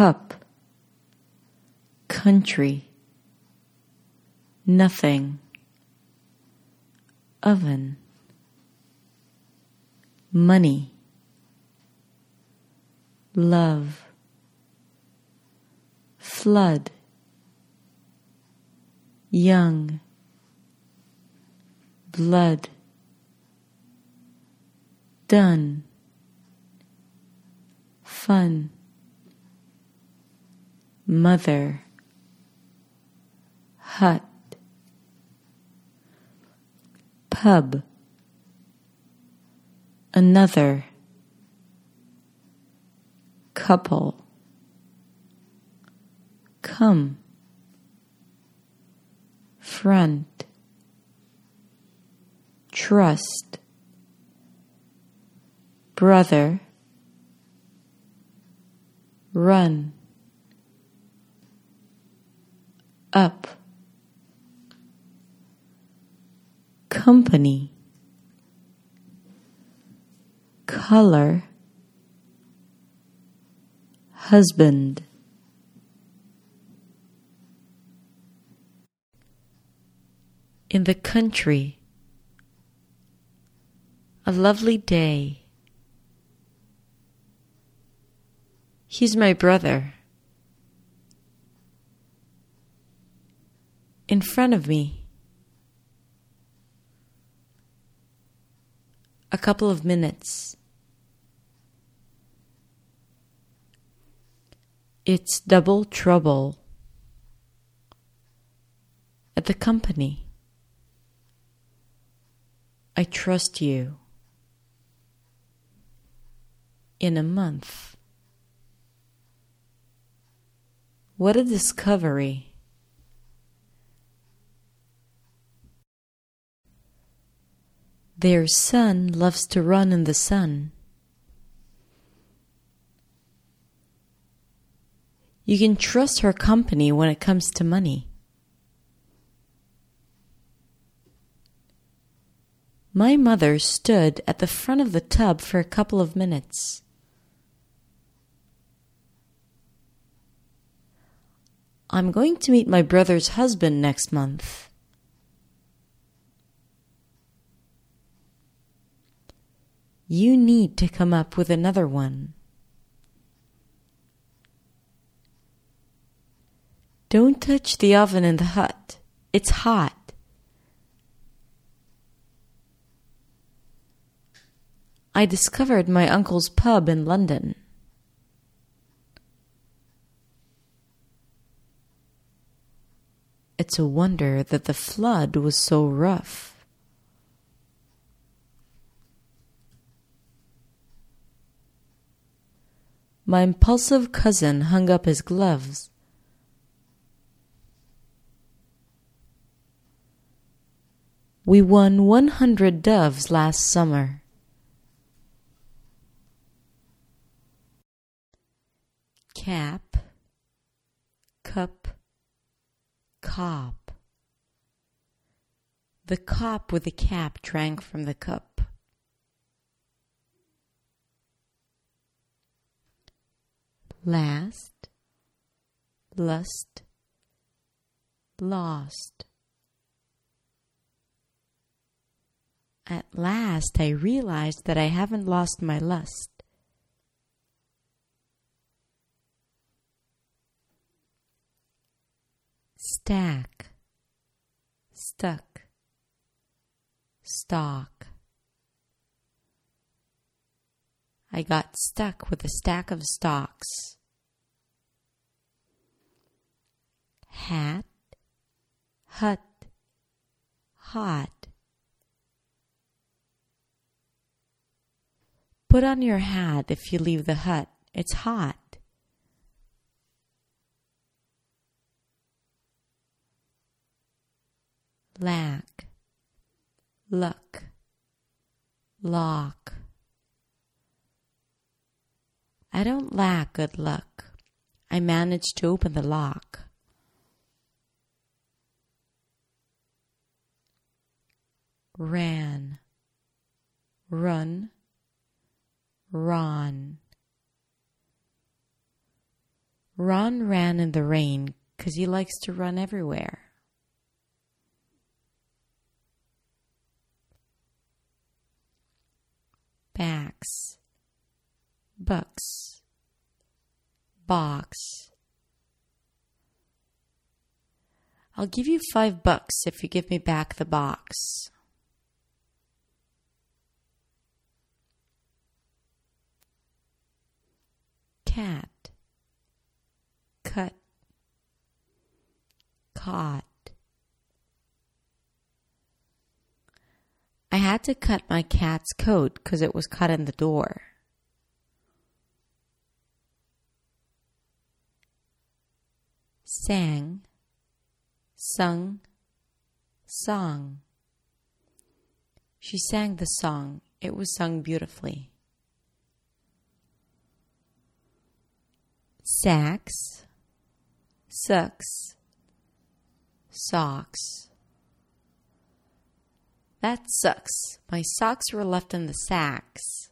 cup, country, nothing, oven, money, love, flood, young, blood, done, fun, mother, hut, pub, another, couple, come, front, trust, brother, run, up, company, color, husband. In the country, a lovely day. He's my brother. In front of me, a couple of minutes. It's double trouble at the company. I trust you. In a month. What a discovery. Their son loves to run in the sun. You can trust her company when it comes to money. My mother stood at the front of the tub for a couple of minutes. I'm going to meet my brother's husband next month. You need to come up with another one. Don't touch the oven in the hut. It's hot. I discovered my uncle's pub in London. It's a wonder that the flood was so rough. My impulsive cousin hung up his gloves. We won 100 doves last summer. Cap, cup, cop. The cop with the cap drank from the cup. Last, lust, lost. At last I realized that I haven't lost my lust. Stack, stuck, stock. I got stuck with a stack of stocks. Hat, hut, hot. Put on your hat if you leave the hut. It's hot. Lack, luck, lock. I don't lack good luck. I managed to open the lock. Ran, run Ron. Ron ran in the rain because he likes to run everywhere. Backs, bucks, box. I'll give you five bucks if you give me back the box. Cat, cut, caught. I had to cut my cat's coat because it was cut in the door. Sang, sung, song. She sang the song. It was sung beautifully. Sacks, sucks, socks. That sucks. My socks were left in the sacks.